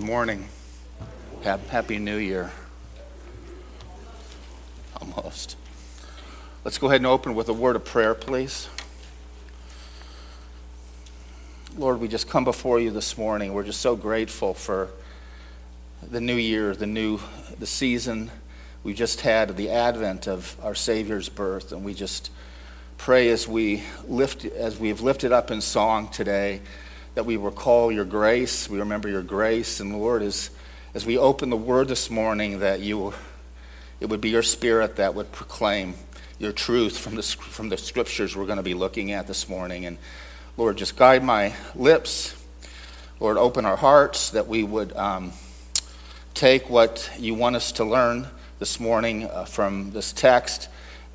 Good morning. Happy New Year. Almost. Let's go ahead and open with a word of prayer, please. Lord, we just come before you this morning. We're just so grateful for the new year, the new the season we just had, the advent of our Savior's birth, and we just pray as we lift as we have lifted up in song today that we recall your grace, we remember your grace, and Lord, as, as we open the word this morning, that you, it would be your spirit that would proclaim your truth from the, from the scriptures we're going to be looking at this morning. And Lord, just guide my lips. Lord, open our hearts that we would um, take what you want us to learn this morning uh, from this text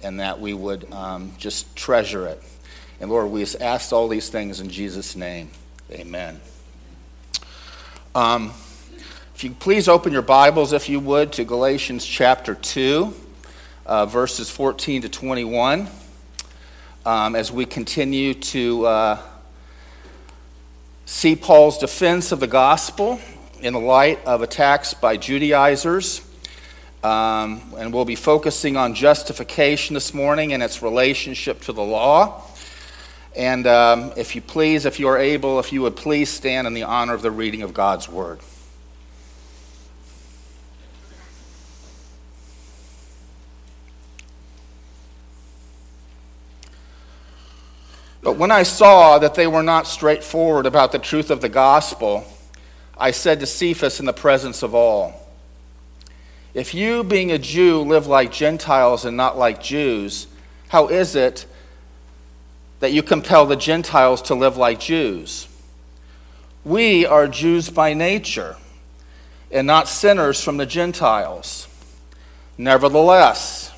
and that we would um, just treasure it. And Lord, we just ask all these things in Jesus' name. Amen. Um, if you please open your Bibles, if you would, to Galatians chapter 2, uh, verses 14 to 21, um, as we continue to uh, see Paul's defense of the gospel in the light of attacks by Judaizers. Um, and we'll be focusing on justification this morning and its relationship to the law. And um, if you please, if you are able, if you would please stand in the honor of the reading of God's word. But when I saw that they were not straightforward about the truth of the gospel, I said to Cephas in the presence of all, If you, being a Jew, live like Gentiles and not like Jews, how is it that you compel the Gentiles to live like Jews. We are Jews by nature and not sinners from the Gentiles. Nevertheless,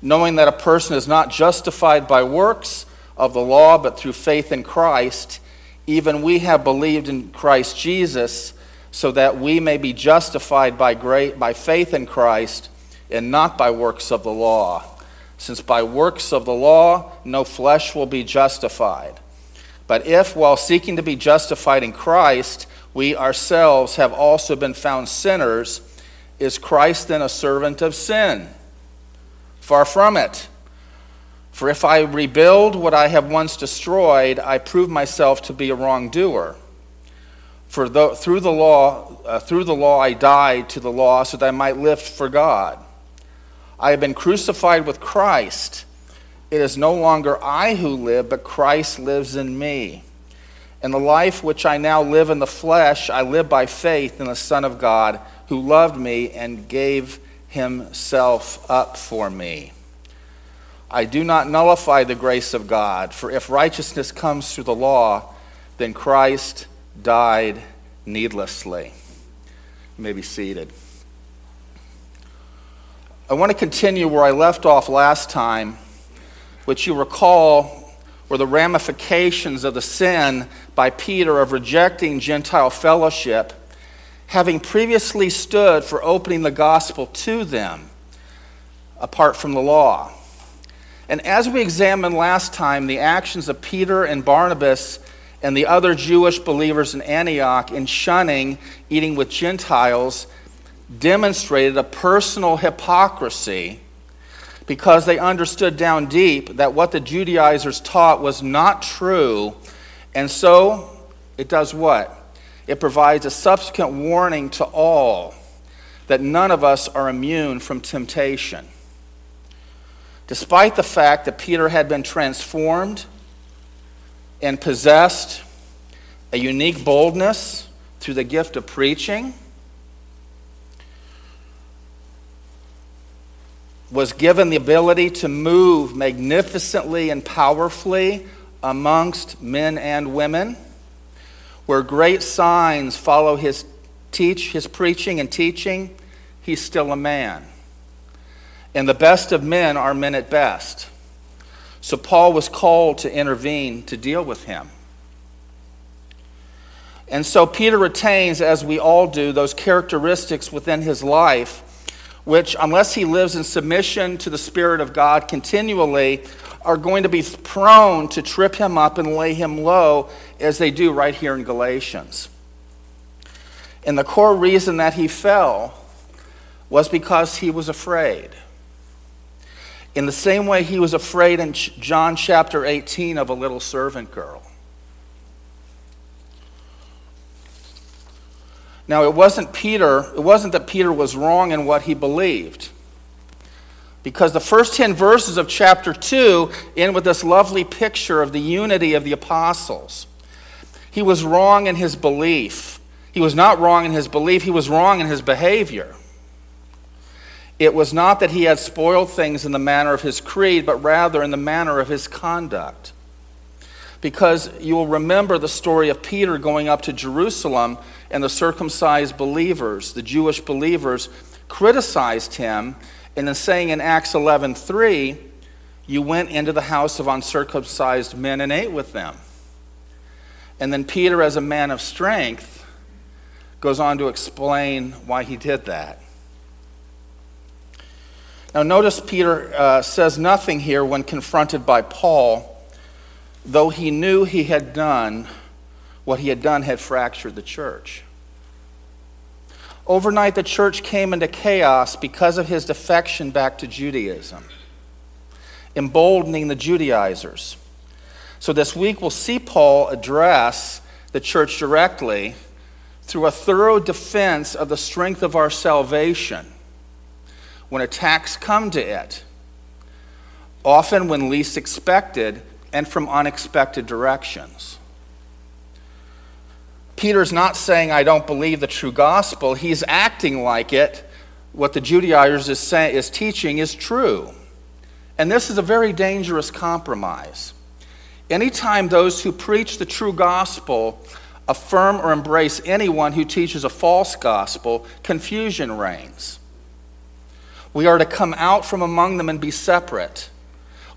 knowing that a person is not justified by works of the law, but through faith in Christ, even we have believed in Christ Jesus, so that we may be justified by, great, by faith in Christ and not by works of the law since by works of the law no flesh will be justified. But if, while seeking to be justified in Christ, we ourselves have also been found sinners, is Christ then a servant of sin? Far from it. For if I rebuild what I have once destroyed, I prove myself to be a wrongdoer. For the, through the law, uh, through the law I died to the law so that I might live for God. I have been crucified with Christ. It is no longer I who live, but Christ lives in me. And the life which I now live in the flesh, I live by faith in the Son of God, who loved me and gave himself up for me. I do not nullify the grace of God, for if righteousness comes through the law, then Christ died needlessly. You may be seated. I want to continue where I left off last time, which you recall were the ramifications of the sin by Peter of rejecting Gentile fellowship, having previously stood for opening the gospel to them apart from the law. And as we examined last time the actions of Peter and Barnabas and the other Jewish believers in Antioch in shunning eating with Gentiles, demonstrated a personal hypocrisy because they understood down deep that what the Judaizers taught was not true. And so it does what? It provides a subsequent warning to all that none of us are immune from temptation. Despite the fact that Peter had been transformed and possessed a unique boldness through the gift of preaching, was given the ability to move magnificently and powerfully amongst men and women, where great signs follow his teach his preaching and teaching, he's still a man. And the best of men are men at best. So Paul was called to intervene to deal with him. And so Peter retains, as we all do, those characteristics within his life which, unless he lives in submission to the Spirit of God continually, are going to be prone to trip him up and lay him low, as they do right here in Galatians. And the core reason that he fell was because he was afraid. In the same way he was afraid in John chapter 18 of a little servant girl. Now, it wasn't Peter, it wasn't that Peter was wrong in what he believed. Because the first 10 verses of chapter 2 end with this lovely picture of the unity of the apostles. He was wrong in his belief. He was not wrong in his belief, he was wrong in his behavior. It was not that he had spoiled things in the manner of his creed, but rather in the manner of his conduct. Because you will remember the story of Peter going up to Jerusalem and the circumcised believers, the Jewish believers, criticized him and then saying in Acts 11:3, you went into the house of uncircumcised men and ate with them. And then Peter, as a man of strength, goes on to explain why he did that. Now, notice Peter uh, says nothing here when confronted by Paul, though he knew he had done what he had done had fractured the church. Overnight, the church came into chaos because of his defection back to Judaism, emboldening the Judaizers. So, this week, we'll see Paul address the church directly through a thorough defense of the strength of our salvation when attacks come to it, often when least expected and from unexpected directions. Peter's not saying, I don't believe the true gospel. He's acting like it. What the Judaizers is, is teaching is true. And this is a very dangerous compromise. Anytime those who preach the true gospel affirm or embrace anyone who teaches a false gospel, confusion reigns. We are to come out from among them and be separate.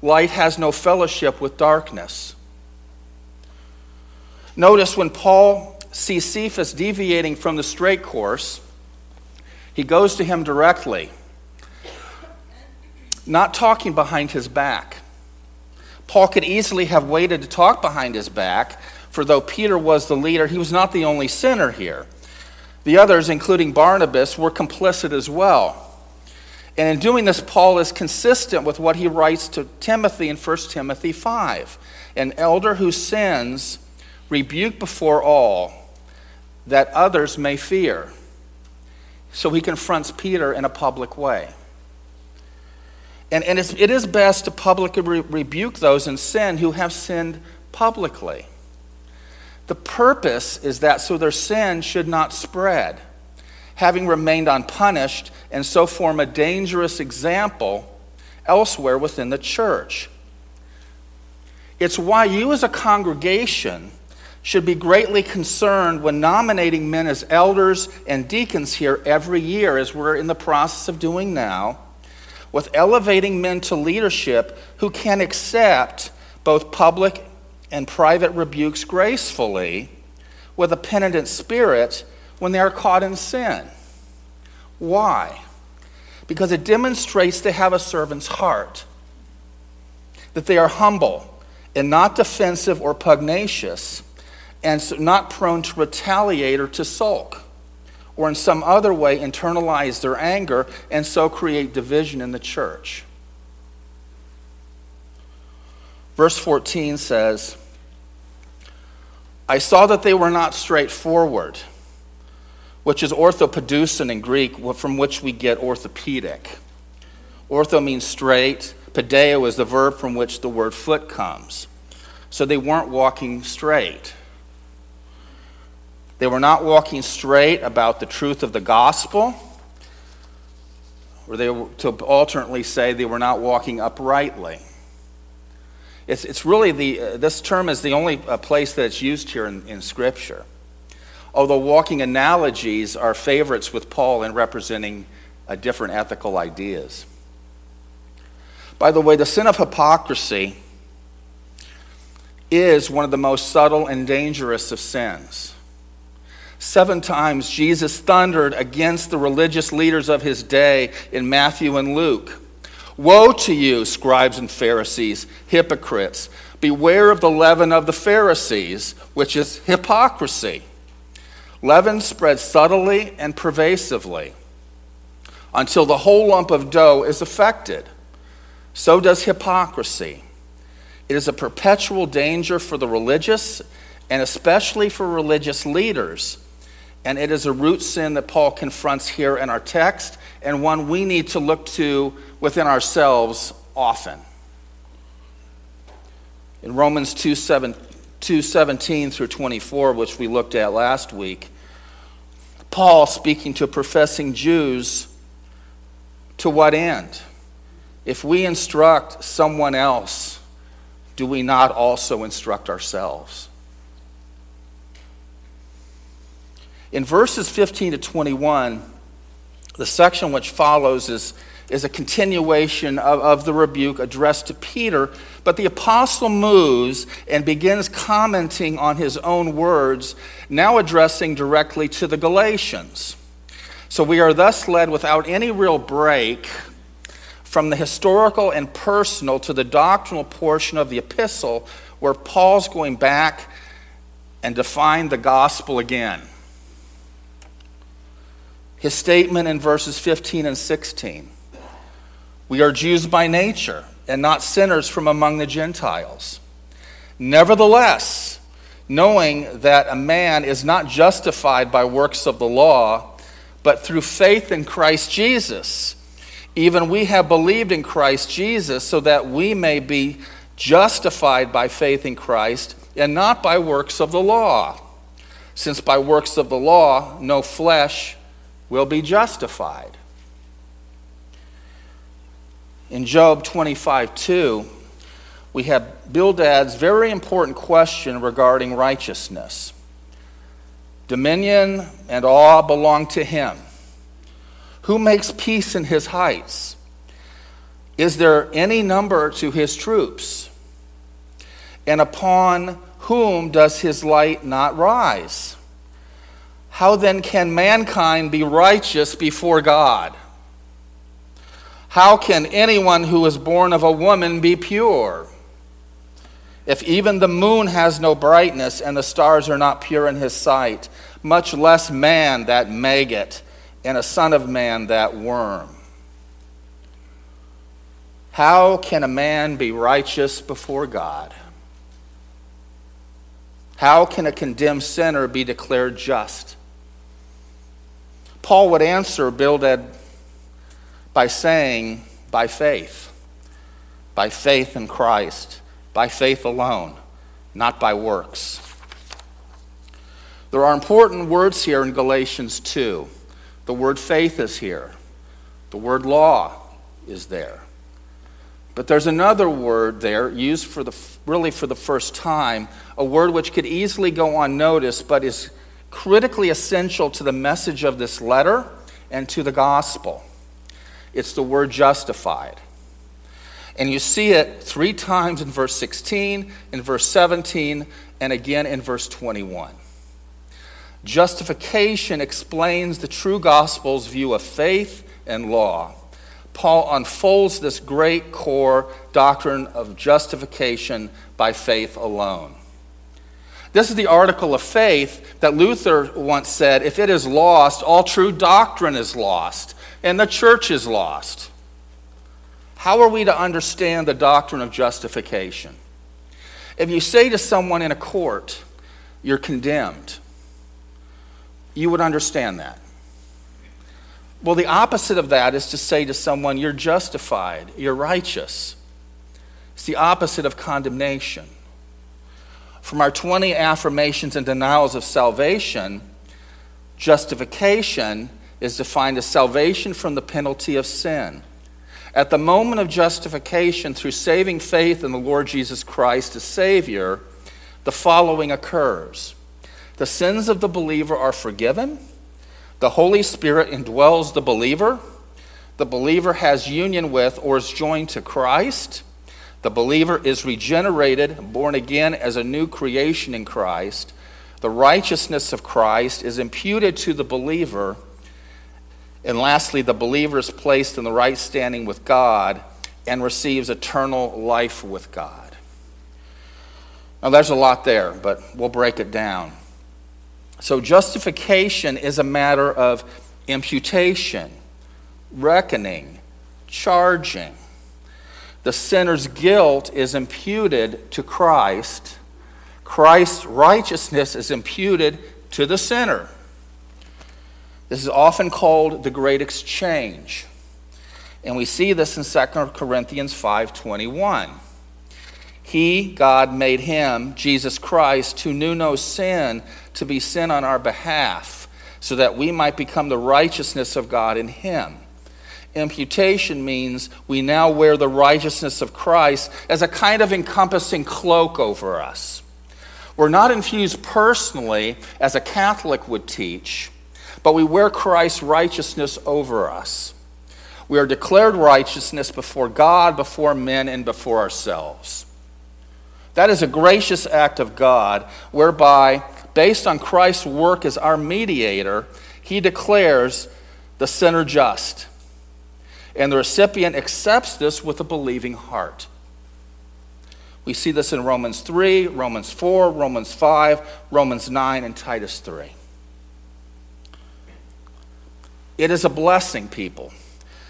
Light has no fellowship with darkness. Notice when Paul sees Cephas deviating from the straight course, he goes to him directly, not talking behind his back. Paul could easily have waited to talk behind his back, for though Peter was the leader, he was not the only sinner here. The others, including Barnabas, were complicit as well. And in doing this, Paul is consistent with what he writes to Timothy in 1 Timothy 5. An elder who sins, rebuke before all that others may fear. So he confronts Peter in a public way. And, and it's, it is best to publicly re- rebuke those in sin who have sinned publicly. The purpose is that so their sin should not spread, having remained unpunished, and so form a dangerous example elsewhere within the church. It's why you, as a congregation, should be greatly concerned when nominating men as elders and deacons here every year, as we're in the process of doing now, with elevating men to leadership who can accept both public and private rebukes gracefully with a penitent spirit when they are caught in sin. Why? Because it demonstrates they have a servant's heart, that they are humble and not defensive or pugnacious and so not prone to retaliate or to sulk or in some other way internalize their anger and so create division in the church. Verse 14 says, I saw that they were not straightforward, which is orthopedeusin in Greek, from which we get orthopedic. Ortho means straight, pedeo is the verb from which the word foot comes. So they weren't walking straight. They were not walking straight about the truth of the gospel, or they were, to alternately say they were not walking uprightly. It's, it's really the, uh, this term is the only uh, place that it's used here in, in Scripture. Although walking analogies are favorites with Paul in representing uh, different ethical ideas. By the way, the sin of hypocrisy is one of the most subtle and dangerous of sins. Seven times Jesus thundered against the religious leaders of his day in Matthew and Luke. Woe to you, scribes and Pharisees, hypocrites! Beware of the leaven of the Pharisees, which is hypocrisy. Leaven spreads subtly and pervasively until the whole lump of dough is affected. So does hypocrisy. It is a perpetual danger for the religious and especially for religious leaders. And it is a root sin that Paul confronts here in our text and one we need to look to within ourselves often. In Romans 2, 7, 2 17 through 24, which we looked at last week, Paul speaking to professing Jews, to what end? If we instruct someone else, do we not also instruct ourselves? In verses 15 to 21, the section which follows is, is a continuation of, of the rebuke addressed to Peter, but the apostle moves and begins commenting on his own words, now addressing directly to the Galatians. So we are thus led without any real break from the historical and personal to the doctrinal portion of the epistle, where Paul's going back and define the gospel again his statement in verses 15 and 16. We are Jews by nature and not sinners from among the Gentiles. Nevertheless, knowing that a man is not justified by works of the law, but through faith in Christ Jesus, even we have believed in Christ Jesus so that we may be justified by faith in Christ and not by works of the law. Since by works of the law no flesh will be justified. In Job 25 2, we have Bildad's very important question regarding righteousness. Dominion and awe belong to him. Who makes peace in his heights? Is there any number to his troops? And upon whom does his light not rise? How then can mankind be righteous before God? How can anyone who is born of a woman be pure? If even the moon has no brightness and the stars are not pure in his sight, much less man, that maggot, and a son of man, that worm. How can a man be righteous before God? How can a condemned sinner be declared just? Paul would answer Bildad by saying, by faith, by faith in Christ, by faith alone, not by works. There are important words here in Galatians 2. The word faith is here, the word law is there. But there's another word there used for the, really for the first time, a word which could easily go unnoticed but is critically essential to the message of this letter and to the gospel. It's the word justified. And you see it three times in verse 16, in verse 17, and again in verse 21. Justification explains the true gospel's view of faith and law. Paul unfolds this great core doctrine of justification by faith alone. This is the article of faith that Luther once said if it is lost, all true doctrine is lost, and the church is lost. How are we to understand the doctrine of justification? If you say to someone in a court, you're condemned, you would understand that. Well, the opposite of that is to say to someone, you're justified, you're righteous. It's the opposite of condemnation. From our 20 affirmations and denials of salvation, justification is defined as salvation from the penalty of sin. At the moment of justification through saving faith in the Lord Jesus Christ as Savior, the following occurs the sins of the believer are forgiven, the Holy Spirit indwells the believer, the believer has union with or is joined to Christ. The believer is regenerated, born again as a new creation in Christ. The righteousness of Christ is imputed to the believer. And lastly, the believer is placed in the right standing with God and receives eternal life with God. Now, there's a lot there, but we'll break it down. So, justification is a matter of imputation, reckoning, charging. The sinner's guilt is imputed to Christ. Christ's righteousness is imputed to the sinner. This is often called the great exchange. And we see this in 2 Corinthians 5:21. He, God, made him, Jesus Christ, who knew no sin, to be sin on our behalf, so that we might become the righteousness of God in him. Imputation means we now wear the righteousness of Christ as a kind of encompassing cloak over us. We're not infused personally, as a Catholic would teach, but we wear Christ's righteousness over us. We are declared righteousness before God, before men, and before ourselves. That is a gracious act of God whereby, based on Christ's work as our mediator, he declares the sinner just. And the recipient accepts this with a believing heart. We see this in Romans 3, Romans 4, Romans 5, Romans 9, and Titus 3. It is a blessing, people,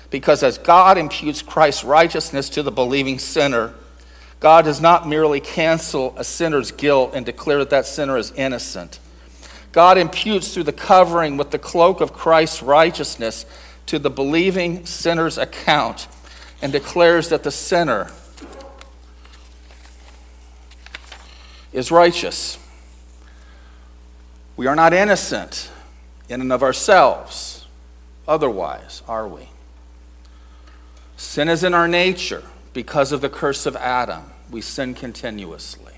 because as God imputes Christ's righteousness to the believing sinner, God does not merely cancel a sinner's guilt and declare that that sinner is innocent. God imputes through the covering with the cloak of Christ's righteousness to the believing sinner's account and declares that the sinner is righteous. We are not innocent in and of ourselves. Otherwise, are we? Sin is in our nature because of the curse of Adam. We sin continuously.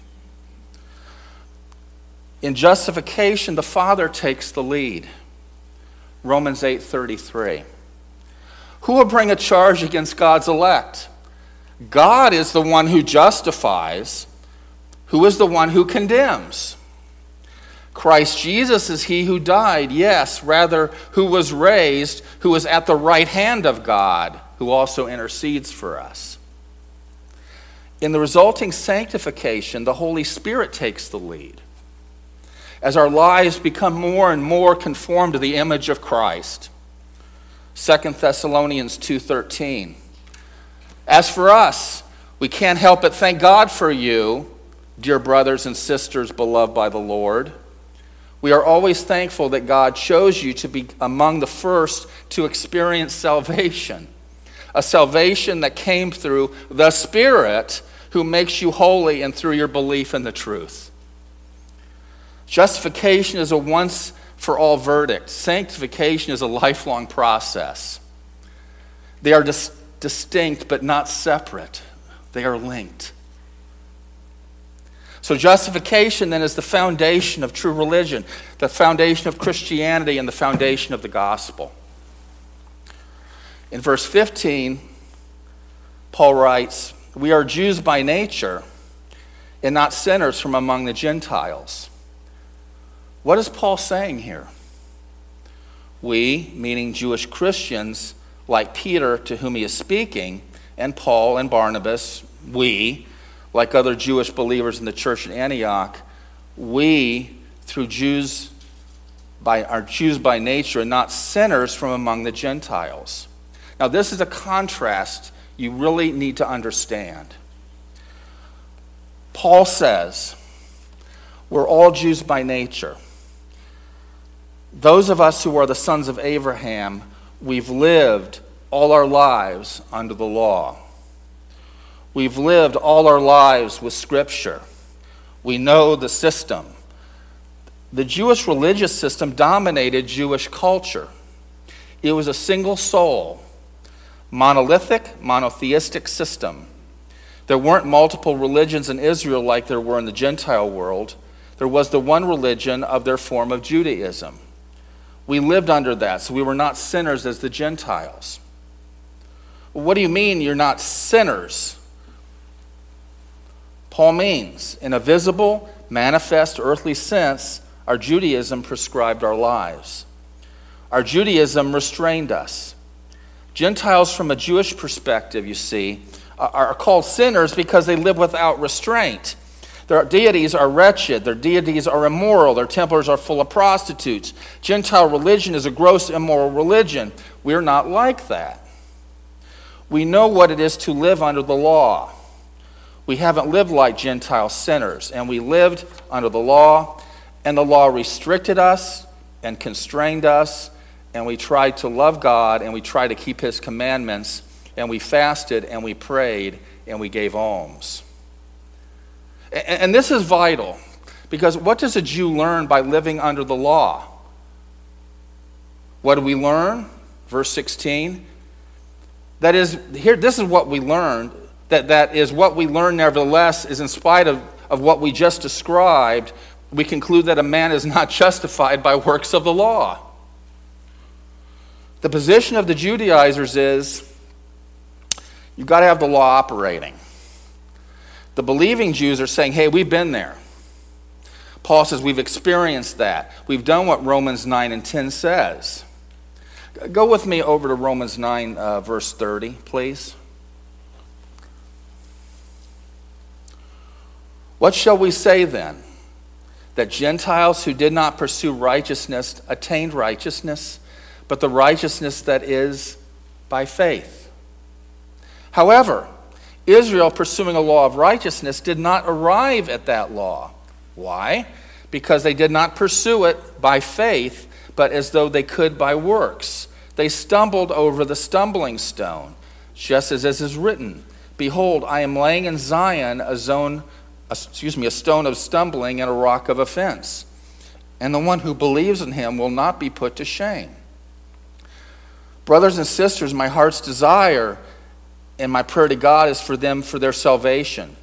In justification, the Father takes the lead. Romans 8:33. Who will bring a charge against God's elect? God is the one who justifies. Who is the one who condemns? Christ Jesus is he who died, yes, rather, who was raised, who is at the right hand of God, who also intercedes for us. In the resulting sanctification, the Holy Spirit takes the lead. As our lives become more and more conformed to the image of Christ. 2 Thessalonians 2:13. As for us, we can't help but thank God for you, dear brothers and sisters beloved by the Lord. We are always thankful that God chose you to be among the first to experience salvation, a salvation that came through the Spirit who makes you holy and through your belief in the truth. Justification is a once for all verdict, sanctification is a lifelong process. They are dis- distinct but not separate, they are linked. So, justification then is the foundation of true religion, the foundation of Christianity, and the foundation of the gospel. In verse 15, Paul writes, we are Jews by nature and not sinners from among the Gentiles. What is Paul saying here? We, meaning Jewish Christians, like Peter, to whom he is speaking, and Paul and Barnabas, we, like other Jewish believers in the church at Antioch, we, through Jews by, are Jews by nature and not sinners from among the Gentiles. Now, this is a contrast you really need to understand. Paul says, We're all Jews by nature. Those of us who are the sons of Abraham, we've lived all our lives under the law. We've lived all our lives with Scripture. We know the system. The Jewish religious system dominated Jewish culture. It was a single soul monolithic, monotheistic system. There weren't multiple religions in Israel like there were in the Gentile world. There was the one religion of their form of Judaism. We lived under that, so we were not sinners as the Gentiles. what do you mean you're not sinners? Paul means, in a visible, manifest, earthly sense, our Judaism prescribed our lives. Our Judaism restrained us. Gentiles, from a Jewish perspective, you see, are called sinners because they live without restraint. Their deities are wretched. Their deities are immoral. Their temples are full of prostitutes. Gentile religion is a gross, immoral religion. We're not like that. We know what it is to live under the law. We haven't lived like Gentile sinners, and we lived under the law, and the law restricted us and constrained us, and we tried to love God, and we tried to keep His commandments, and we fasted, and we prayed, and we gave alms. And this is vital because what does a Jew learn by living under the law? What do we learn? Verse 16. That is, here, this is what we learned. That, that is what we learn, nevertheless, is in spite of, of what we just described, we conclude that a man is not justified by works of the law. The position of the Judaizers is you've got to have the law operating. The believing Jews are saying, hey, we've been there. Paul says we've experienced that. We've done what Romans 9 and 10 says. Go with me over to Romans 9, uh, verse 30, please. What shall we say then? That Gentiles who did not pursue righteousness attained righteousness, but the righteousness that is by faith. However, Israel, pursuing a law of righteousness, did not arrive at that law. Why? Because they did not pursue it by faith, but as though they could by works. They stumbled over the stumbling stone, just as it is written Behold, I am laying in Zion a zone, excuse me, a stone of stumbling and a rock of offense. And the one who believes in him will not be put to shame. Brothers and sisters, my heart's desire and my prayer to God is for them for their salvation.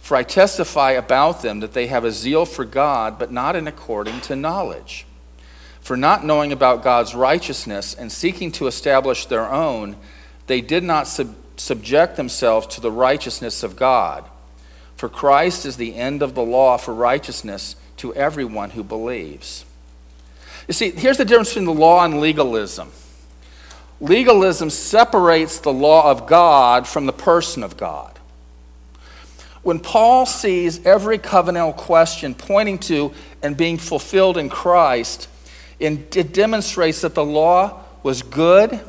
For I testify about them that they have a zeal for God, but not in according to knowledge. For not knowing about God's righteousness and seeking to establish their own, they did not sub- subject themselves to the righteousness of God. For Christ is the end of the law for righteousness to everyone who believes. You see, here's the difference between the law and legalism. Legalism separates the law of God from the person of God. When Paul sees every covenantal question pointing to and being fulfilled in Christ, it demonstrates that the law was good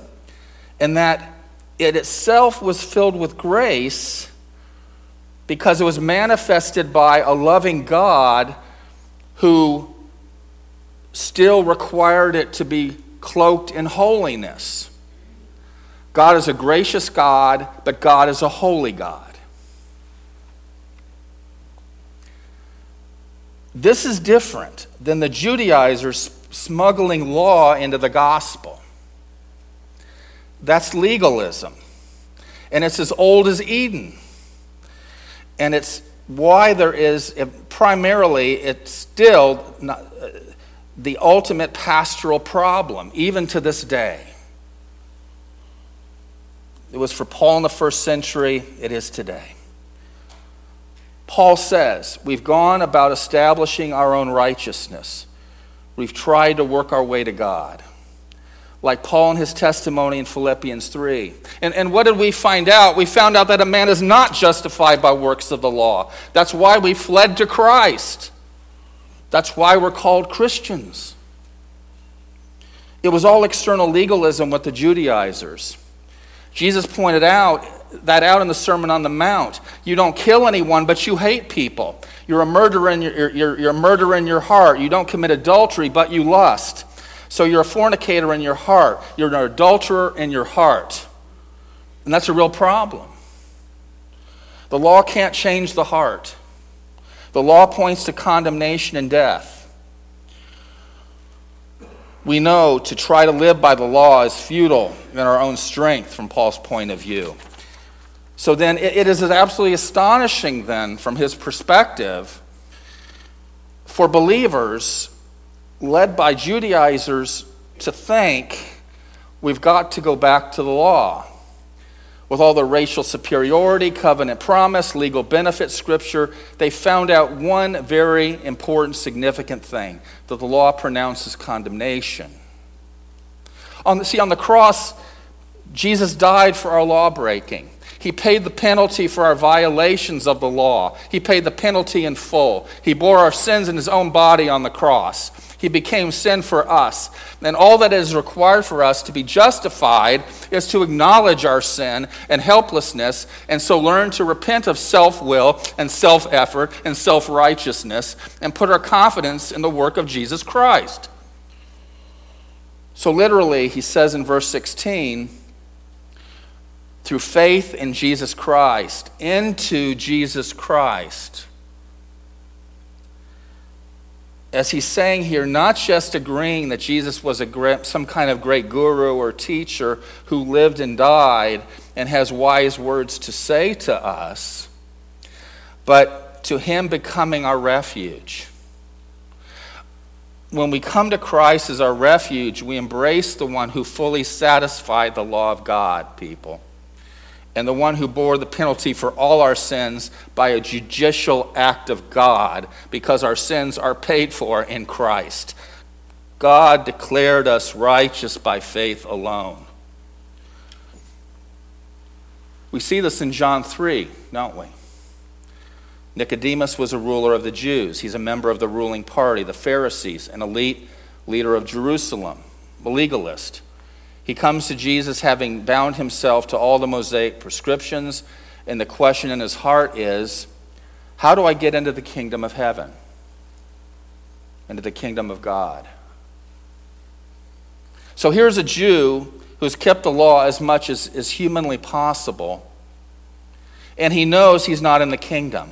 and that it itself was filled with grace because it was manifested by a loving God who still required it to be cloaked in holiness. God is a gracious God, but God is a holy God. This is different than the Judaizers smuggling law into the gospel. That's legalism. And it's as old as Eden. And it's why there is, primarily, it's still not, uh, the ultimate pastoral problem, even to this day. It was for Paul in the first century, it is today. Paul says, We've gone about establishing our own righteousness. We've tried to work our way to God. Like Paul in his testimony in Philippians 3. And, and what did we find out? We found out that a man is not justified by works of the law. That's why we fled to Christ. That's why we're called Christians. It was all external legalism with the Judaizers. Jesus pointed out that out in the Sermon on the Mount. You don't kill anyone, but you hate people. You're a murderer in your, you're, you're a murderer in your heart. You don't commit adultery, but you lust. So you're a fornicator in your heart. You're an adulterer in your heart. And that's a real problem. The law can't change the heart. The law points to condemnation and death we know to try to live by the law is futile in our own strength from Paul's point of view. So then it is absolutely astonishing, then, from his perspective, for believers led by Judaizers to think we've got to go back to the law with all the racial superiority, covenant promise, legal benefit, scripture, they found out one very important, significant thing that the law pronounces condemnation. On the, see, on the cross, Jesus died for our law breaking. He paid the penalty for our violations of the law. He paid the penalty in full. He bore our sins in his own body on the cross. He became sin for us. And all that is required for us to be justified is to acknowledge our sin and helplessness, and so learn to repent of self will and self effort and self righteousness and put our confidence in the work of Jesus Christ. So, literally, he says in verse 16, through faith in Jesus Christ, into Jesus Christ. As he's saying here, not just agreeing that Jesus was a great, some kind of great guru or teacher who lived and died and has wise words to say to us, but to him becoming our refuge. When we come to Christ as our refuge, we embrace the one who fully satisfied the law of God, people and the one who bore the penalty for all our sins by a judicial act of God, because our sins are paid for in Christ. God declared us righteous by faith alone. We see this in John 3, don't we? Nicodemus was a ruler of the Jews. He's a member of the ruling party, the Pharisees, an elite leader of Jerusalem, a legalist. He comes to Jesus having bound himself to all the Mosaic prescriptions, and the question in his heart is how do I get into the kingdom of heaven? Into the kingdom of God. So here's a Jew who's kept the law as much as is humanly possible, and he knows he's not in the kingdom.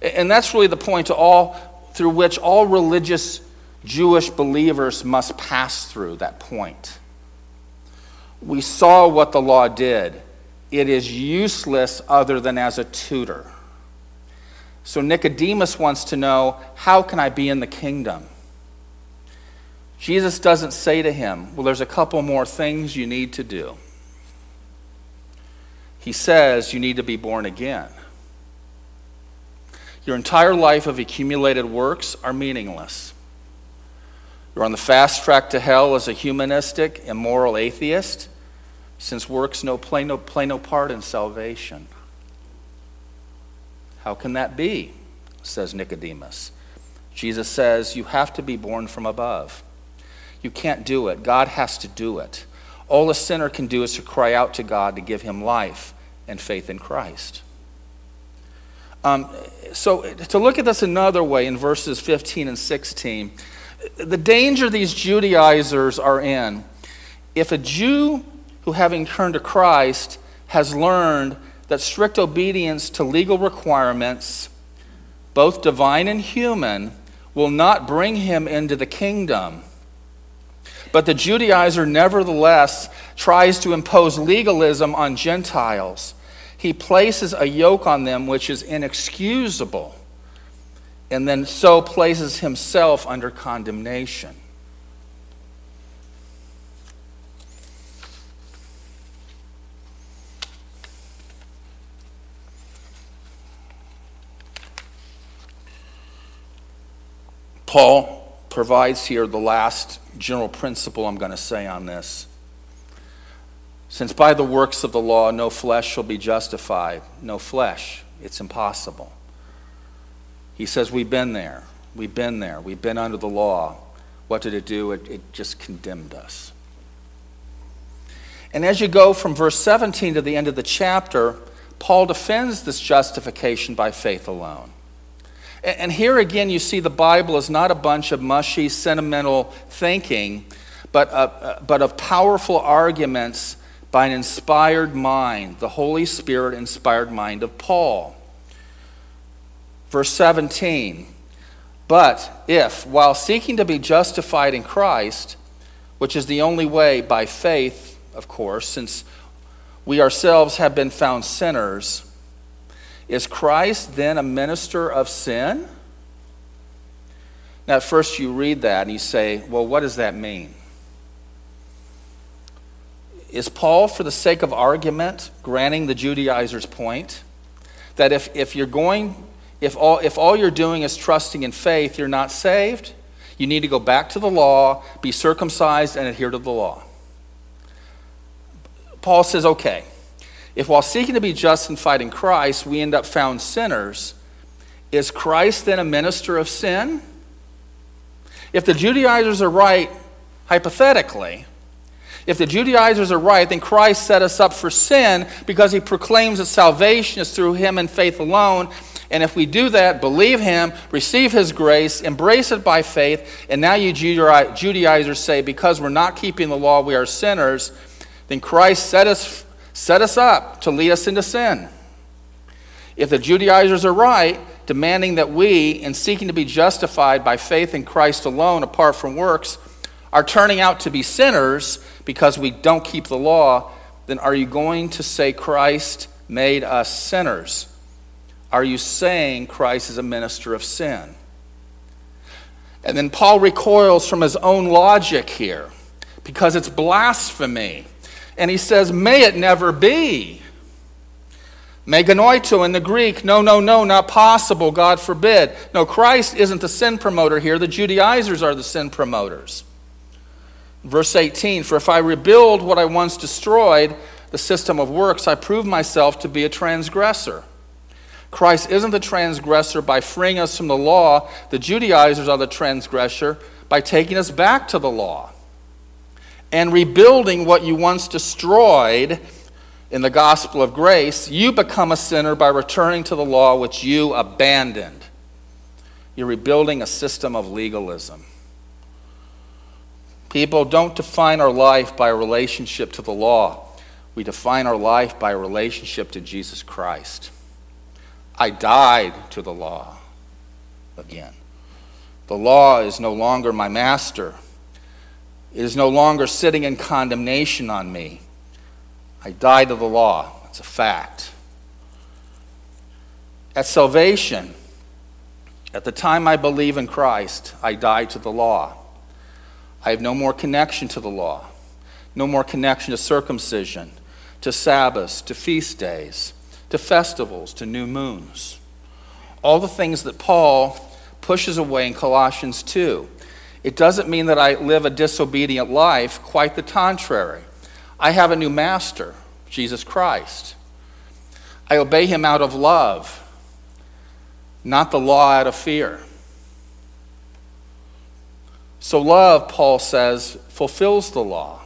And that's really the point to all through which all religious Jewish believers must pass through that point we saw what the law did. It is useless other than as a tutor. So Nicodemus wants to know how can I be in the kingdom? Jesus doesn't say to him, Well, there's a couple more things you need to do. He says you need to be born again. Your entire life of accumulated works are meaningless. You're on the fast track to hell as a humanistic, immoral atheist, since works no play, no play no part in salvation. How can that be? says Nicodemus. Jesus says, You have to be born from above. You can't do it. God has to do it. All a sinner can do is to cry out to God to give him life and faith in Christ. Um, so, to look at this another way in verses 15 and 16, the danger these Judaizers are in, if a Jew who, having turned to Christ, has learned that strict obedience to legal requirements, both divine and human, will not bring him into the kingdom. But the Judaizer nevertheless tries to impose legalism on Gentiles. He places a yoke on them which is inexcusable and then so places himself under condemnation. Paul provides here the last general principle I'm going to say on this. Since by the works of the law no flesh shall be justified, no flesh, it's impossible. He says, We've been there. We've been there. We've been under the law. What did it do? It, it just condemned us. And as you go from verse 17 to the end of the chapter, Paul defends this justification by faith alone. And here again, you see the Bible is not a bunch of mushy, sentimental thinking, but, uh, but of powerful arguments by an inspired mind, the Holy Spirit inspired mind of Paul. Verse 17 But if, while seeking to be justified in Christ, which is the only way by faith, of course, since we ourselves have been found sinners, is Christ then a minister of sin? Now, at first you read that and you say, well, what does that mean? Is Paul, for the sake of argument, granting the Judaizers' point that if, if you're going if all, if all you're doing is trusting in faith, you're not saved. You need to go back to the law, be circumcised, and adhere to the law. Paul says, okay, If while seeking to be justified in Christ, we end up found sinners, is Christ then a minister of sin? If the Judaizers are right, hypothetically, if the Judaizers are right, then Christ set us up for sin because he proclaims that salvation is through him and faith alone. And if we do that, believe him, receive his grace, embrace it by faith, and now you Judaizers say, because we're not keeping the law, we are sinners, then Christ set us, set us up to lead us into sin. If the Judaizers are right, demanding that we, in seeking to be justified by faith in Christ alone, apart from works, are turning out to be sinners because we don't keep the law, then are you going to say Christ made us sinners? Are you saying Christ is a minister of sin? And then Paul recoils from his own logic here because it's blasphemy. And he says, May it never be. me genoito in the Greek, no, no, no, not possible, God forbid. No, Christ isn't the sin promoter here. The Judaizers are the sin promoters. Verse 18 For if I rebuild what I once destroyed, the system of works, I prove myself to be a transgressor. Christ isn't the transgressor by freeing us from the law. The Judaizers are the transgressor by taking us back to the law and rebuilding what you once destroyed in the gospel of grace, you become a sinner by returning to the law which you abandoned. You're rebuilding a system of legalism. People don't define our life by a relationship to the law. We define our life by a relationship to Jesus Christ. I died to the law again. The law is no longer my master. It is no longer sitting in condemnation on me. I died to the law. It's a fact. At salvation, at the time I believe in Christ, I died to the law. I have no more connection to the law, no more connection to circumcision, to Sabbaths, to feast days, to festivals, to new moons. All the things that Paul pushes away in Colossians 2. It doesn't mean that I live a disobedient life, quite the contrary. I have a new master, Jesus Christ. I obey him out of love, not the law out of fear. So, love, Paul says, fulfills the law.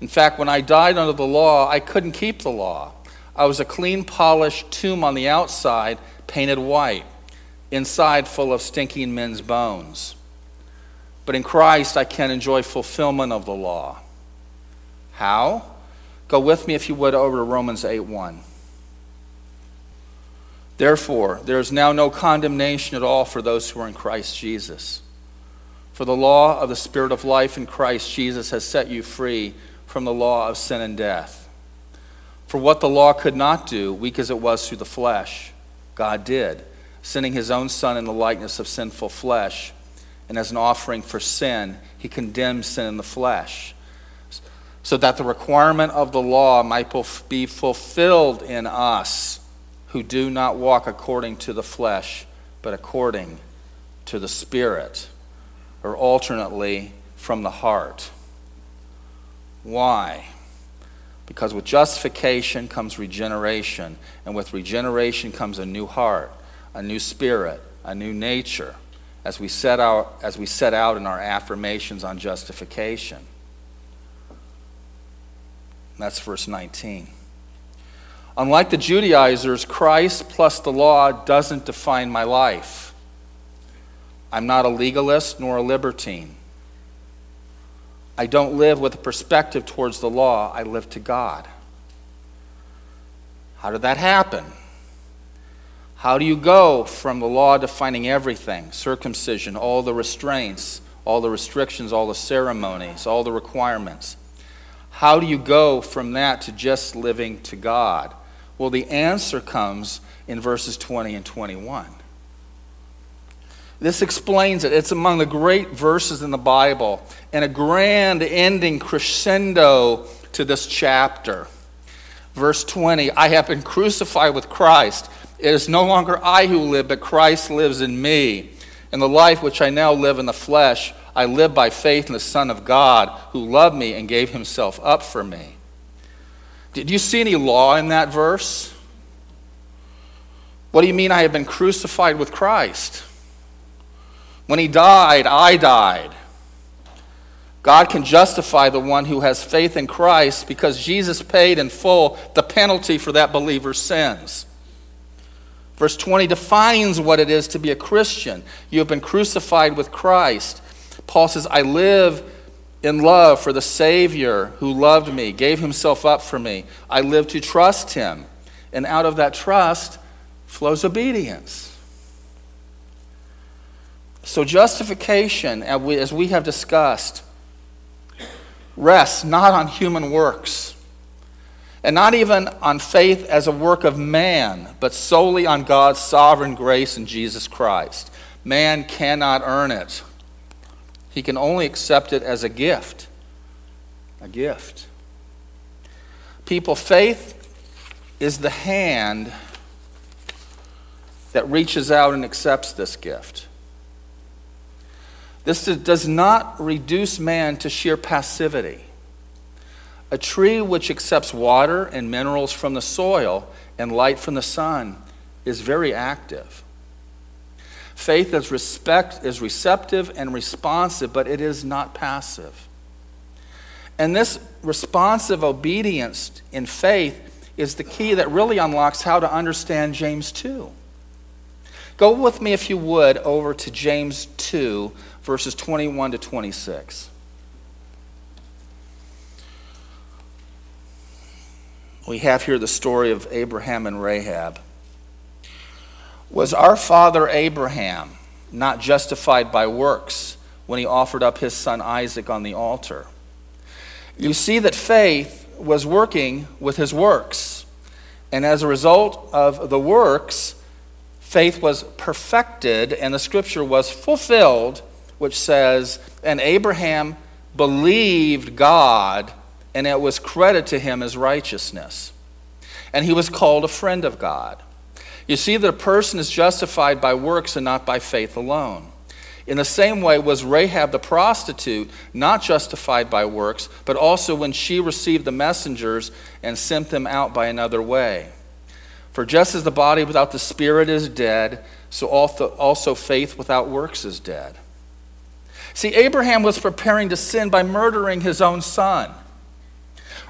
In fact, when I died under the law, I couldn't keep the law. I was a clean, polished tomb on the outside, painted white, inside full of stinking men's bones. But in Christ, I can enjoy fulfillment of the law. How? Go with me, if you would, over to Romans 8 1. Therefore, there is now no condemnation at all for those who are in Christ Jesus. For the law of the Spirit of life in Christ Jesus has set you free from the law of sin and death. For what the law could not do, weak as it was through the flesh, God did, sending his own Son in the likeness of sinful flesh. And as an offering for sin, he condemned sin in the flesh, so that the requirement of the law might be fulfilled in us who do not walk according to the flesh, but according to the Spirit or alternately from the heart. Why? Because with justification comes regeneration, and with regeneration comes a new heart, a new spirit, a new nature, as we set out, as we set out in our affirmations on justification. That's verse 19. Unlike the Judaizers, Christ plus the law doesn't define my life. I'm not a legalist nor a libertine. I don't live with a perspective towards the law, I live to God. How did that happen? How do you go from the law defining everything circumcision, all the restraints, all the restrictions, all the ceremonies, all the requirements? How do you go from that to just living to God? Well, the answer comes in verses 20 and 21. This explains it. It's among the great verses in the Bible and a grand ending crescendo to this chapter. Verse 20 I have been crucified with Christ. It is no longer I who live, but Christ lives in me. And the life which I now live in the flesh, I live by faith in the Son of God, who loved me and gave himself up for me. Did you see any law in that verse? What do you mean I have been crucified with Christ? When he died, I died. God can justify the one who has faith in Christ because Jesus paid in full the penalty for that believer's sins. Verse 20 defines what it is to be a Christian. You have been crucified with Christ. Paul says, I live in love for the Savior who loved me, gave himself up for me. I live to trust him. And out of that trust flows obedience. So, justification, as we have discussed, rests not on human works, and not even on faith as a work of man, but solely on God's sovereign grace in Jesus Christ. Man cannot earn it. He can only accept it as a gift. A gift. People, faith is the hand that reaches out and accepts this gift. This does not reduce man to sheer passivity. A tree which accepts water and minerals from the soil and light from the sun is very active. Faith is, respect, is receptive and responsive, but it is not passive. And this responsive obedience in faith is the key that really unlocks how to understand James 2. Go with me, if you would, over to James 2, verses 21 to 26. We have here the story of Abraham and Rahab. Was our father Abraham not justified by works when he offered up his son Isaac on the altar? You see that faith was working with his works. And as a result of the works, faith was perfected and the scripture was fulfilled, which says, And Abraham believed God, and it was credited to him as righteousness. And he was called a friend of God. You see that a person is justified by works and not by faith alone. In the same way was Rahab the prostitute not justified by works, but also when she received the messengers and sent them out by another way. For just as the body without the spirit is dead, so also faith without works is dead. See, Abraham was preparing to sin by murdering his own son.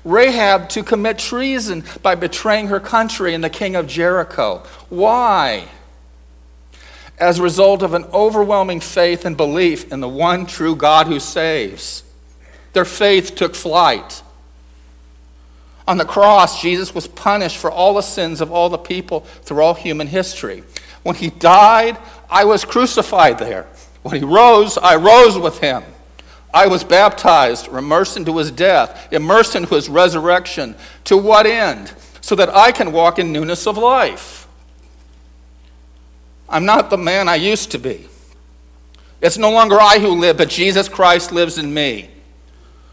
Rahab to commit treason by betraying her country and the king of Jericho. Why? As a result of an overwhelming faith and belief in the one true God who saves. Their faith took flight. On the cross, Jesus was punished for all the sins of all the people through all human history. When he died, I was crucified there. When he rose, I rose with him. I was baptized, immersed into his death, immersed into his resurrection. To what end? So that I can walk in newness of life. I'm not the man I used to be. It's no longer I who live, but Jesus Christ lives in me.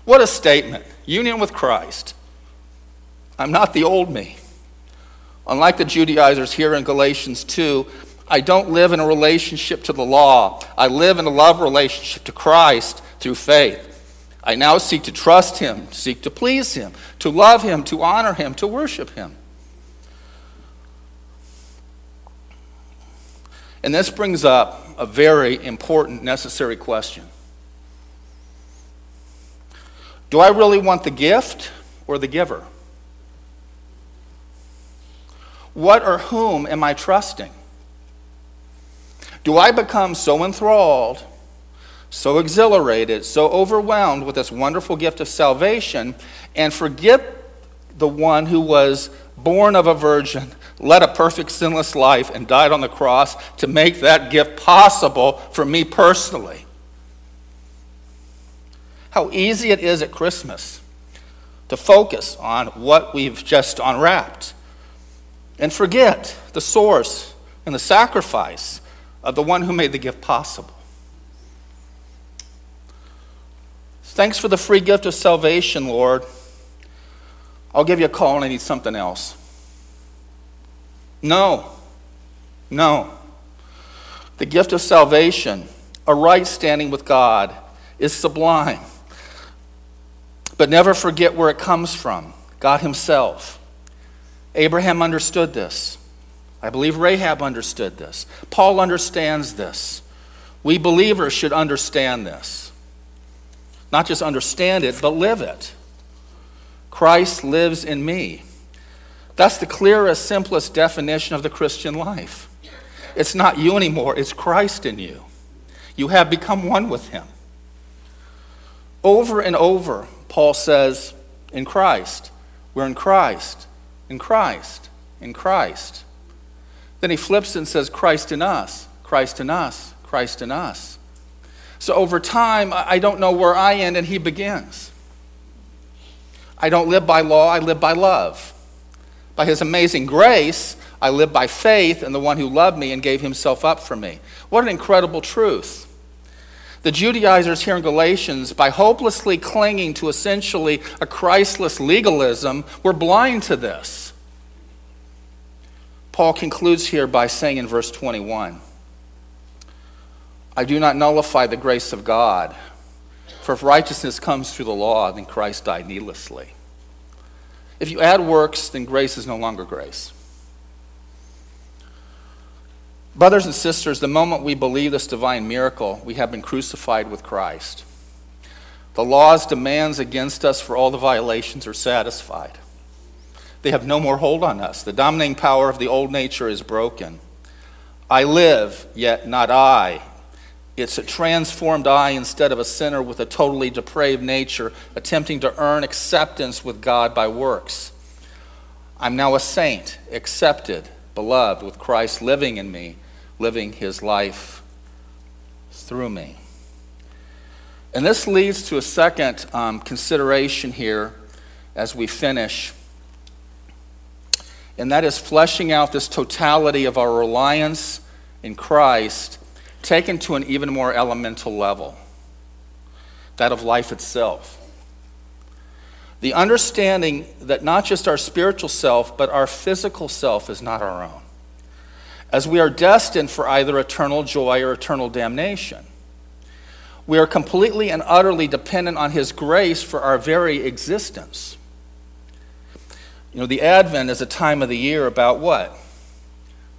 What a statement. Union with Christ. I'm not the old me. Unlike the Judaizers here in Galatians 2, I don't live in a relationship to the law. I live in a love relationship to Christ through faith. I now seek to trust Him, seek to please Him, to love Him, to honor Him, to worship Him. And this brings up a very important, necessary question Do I really want the gift or the giver? What or whom am I trusting? Do I become so enthralled, so exhilarated, so overwhelmed with this wonderful gift of salvation and forget the one who was born of a virgin, led a perfect sinless life, and died on the cross to make that gift possible for me personally? How easy it is at Christmas to focus on what we've just unwrapped and forget the source and the sacrifice of the one who made the gift possible. Thanks for the free gift of salvation, Lord. I'll give you a call and I need something else. No, no. The gift of salvation, a right standing with God, is sublime. But never forget where it comes from. God Himself. Abraham understood this. I believe Rahab understood this. Paul understands this. We believers should understand this. Not just understand it, but live it. Christ lives in me. That's the clearest, simplest definition of the Christian life. It's not you anymore, it's Christ in you. You have become one with Him. Over and over, Paul says, in Christ. We're in Christ, in Christ, in Christ. Then he flips and says, Christ in us, Christ in us, Christ in us. So over time, I don't know where I end and he begins. I don't live by law, I live by love. By his amazing grace, I live by faith in the one who loved me and gave himself up for me. What an incredible truth. The Judaizers here in Galatians, by hopelessly clinging to essentially a Christless legalism, were blind to this. Paul concludes here by saying in verse 21 I do not nullify the grace of God, for if righteousness comes through the law, then Christ died needlessly. If you add works, then grace is no longer grace. Brothers and sisters, the moment we believe this divine miracle, we have been crucified with Christ. The law's demands against us for all the violations are satisfied. They have no more hold on us. The dominating power of the old nature is broken. I live, yet not I, it's a transformed I instead of a sinner with a totally depraved nature, attempting to earn acceptance with God by works. I'm now a saint, accepted, beloved, with Christ living in me, living his life through me. And this leads to a second um, consideration here as we finish, and that is fleshing out this totality of our reliance in Christ taken to an even more elemental level that of life itself. The understanding that not just our spiritual self, but our physical self is not our own, as we are destined for either eternal joy or eternal damnation. We are completely and utterly dependent on His grace for our very existence. You know, the Advent is a time of the year about what?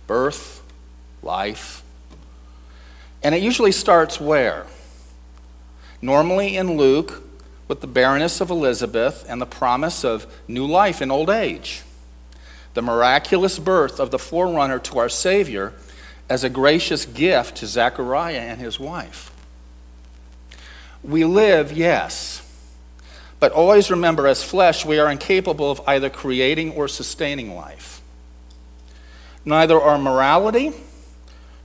Birth, life, and it usually starts where? Normally in Luke, with the barrenness of Elizabeth and the promise of new life in old age. The miraculous birth of the forerunner to our Savior as a gracious gift to Zechariah and his wife. We live, yes, but always remember as flesh, we are incapable of either creating or sustaining life. Neither our morality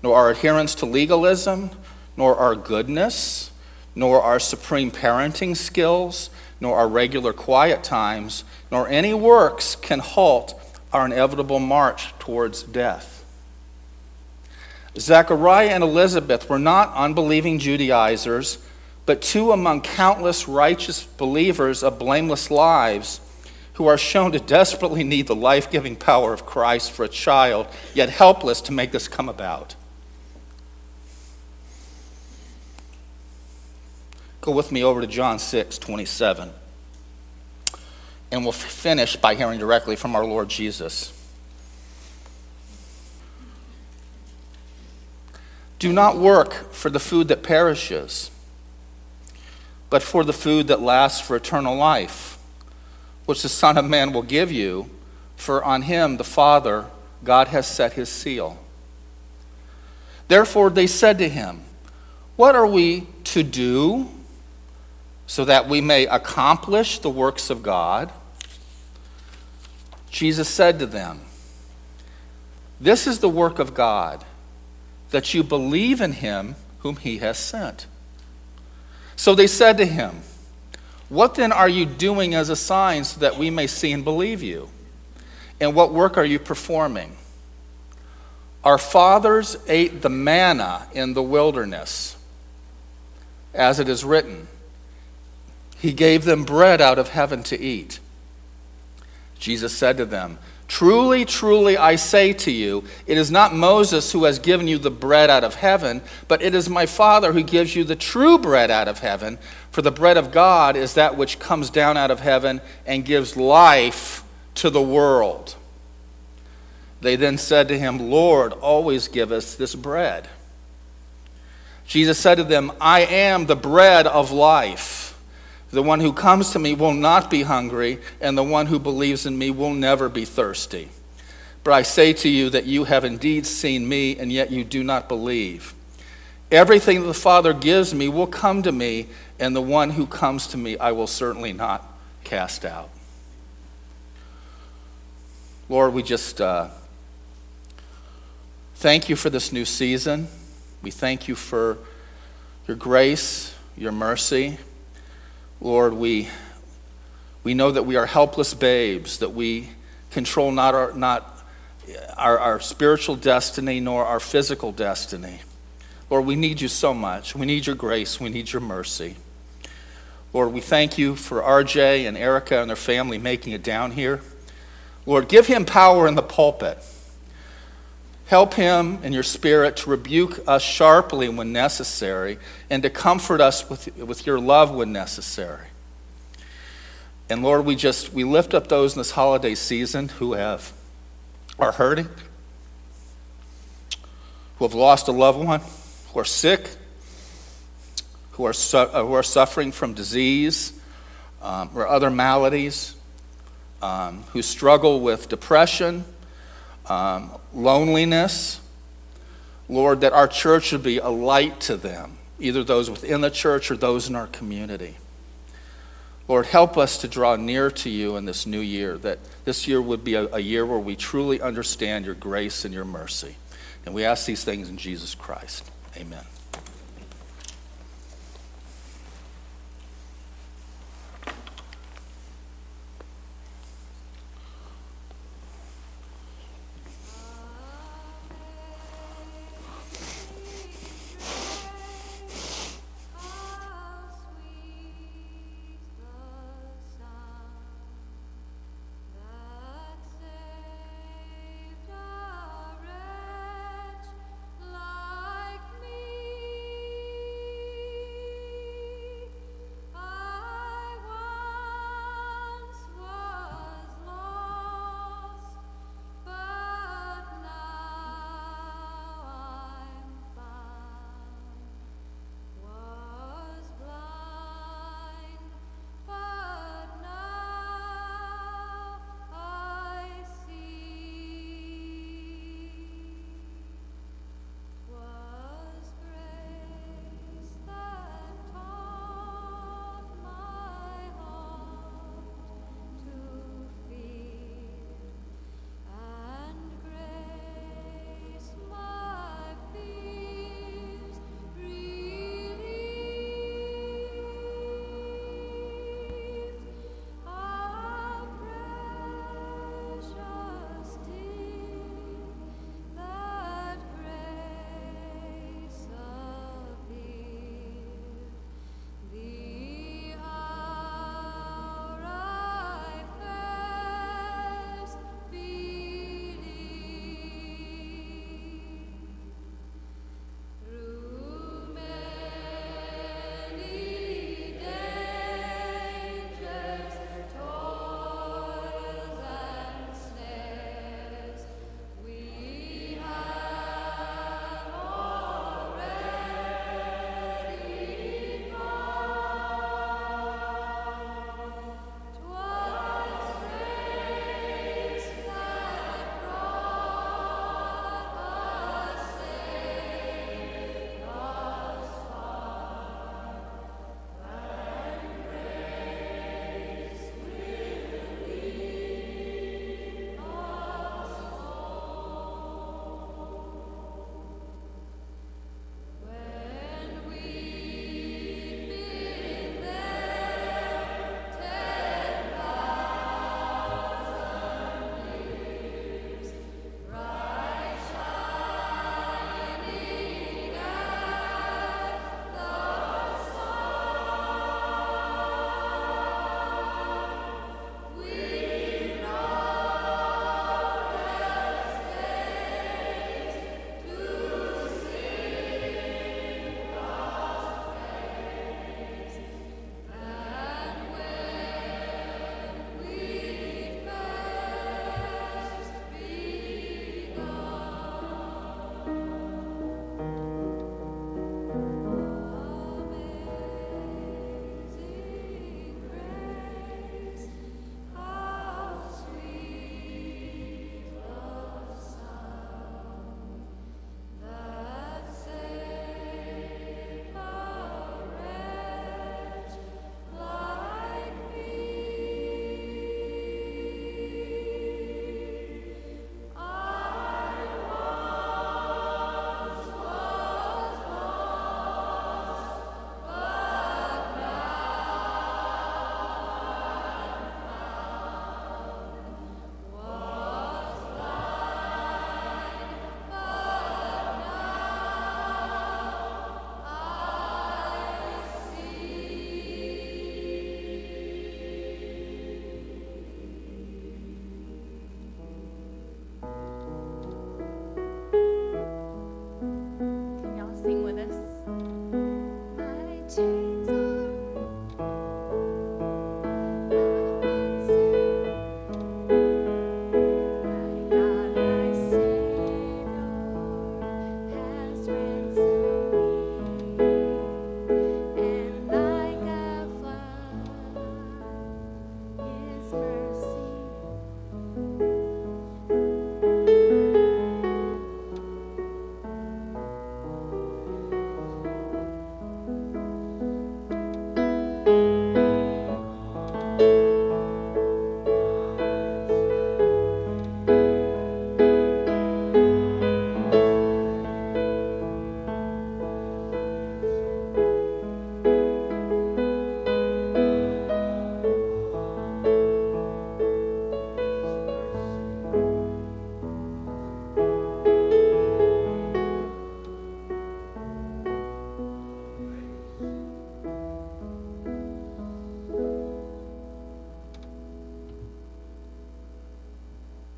nor our adherence to legalism, nor our goodness, nor our supreme parenting skills, nor our regular quiet times, nor any works can halt our inevitable march towards death. Zechariah and Elizabeth were not unbelieving Judaizers, but two among countless righteous believers of blameless lives who are shown to desperately need the life giving power of Christ for a child, yet helpless to make this come about. Go with me over to John 6 27. And we'll finish by hearing directly from our Lord Jesus. Do not work for the food that perishes, but for the food that lasts for eternal life, which the Son of Man will give you, for on him, the Father, God has set his seal. Therefore, they said to him, What are we to do? so that we may accomplish the works of God? Jesus said to them, This is the work of God, that you believe in him whom he has sent. So they said to him, What then are you doing as a sign so that we may see and believe you? And what work are you performing? Our fathers ate the manna in the wilderness, as it is written. He gave them bread out of heaven to eat. Jesus said to them, Truly, truly, I say to you, it is not Moses who has given you the bread out of heaven, but it is my Father who gives you the true bread out of heaven. For the bread of God is that which comes down out of heaven and gives life to the world. They then said to him, Lord, always give us this bread. Jesus said to them, I am the bread of life. The one who comes to me will not be hungry, and the one who believes in me will never be thirsty. But I say to you that you have indeed seen me, and yet you do not believe. Everything that the Father gives me will come to me, and the one who comes to me I will certainly not cast out. Lord, we just uh, thank you for this new season. We thank you for your grace, your mercy. Lord, we, we know that we are helpless babes, that we control not, our, not our, our spiritual destiny nor our physical destiny. Lord, we need you so much. We need your grace. We need your mercy. Lord, we thank you for RJ and Erica and their family making it down here. Lord, give him power in the pulpit. Help him in your spirit to rebuke us sharply when necessary and to comfort us with, with your love when necessary. And Lord, we just we lift up those in this holiday season who have are hurting, who have lost a loved one, who are sick, who are, su- uh, who are suffering from disease um, or other maladies, um, who struggle with depression um, loneliness. Lord, that our church would be a light to them, either those within the church or those in our community. Lord, help us to draw near to you in this new year, that this year would be a, a year where we truly understand your grace and your mercy. And we ask these things in Jesus Christ. Amen.